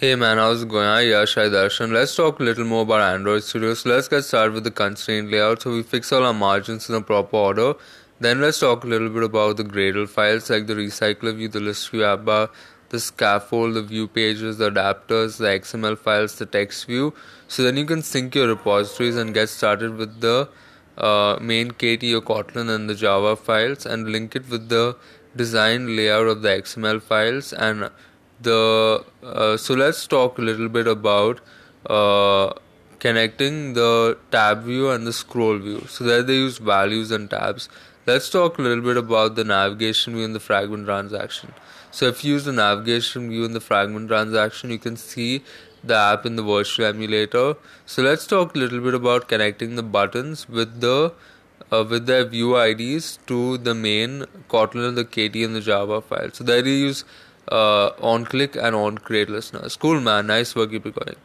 Hey man, how's it going? Hi Yash, hi Darshan. Let's talk a little more about Android Studio. So let's get started with the constraint layout. So we fix all our margins in a proper order. Then let's talk a little bit about the Gradle files like the recycler view, the list view app bar, the scaffold, the view pages, the adapters, the XML files, the text view. So then you can sync your repositories and get started with the uh, main KT or Kotlin and the Java files and link it with the design layout of the XML files and the uh, so let's talk a little bit about uh, connecting the tab view and the scroll view. So there they use values and tabs. Let's talk a little bit about the navigation view and the fragment transaction. So if you use the navigation view in the fragment transaction you can see the app in the virtual emulator. So let's talk a little bit about connecting the buttons with the uh, with their view IDs to the main Kotlin, the KT, and the Java file. So there you use uh, on click and on create listeners. Cool man, nice work, keep recording.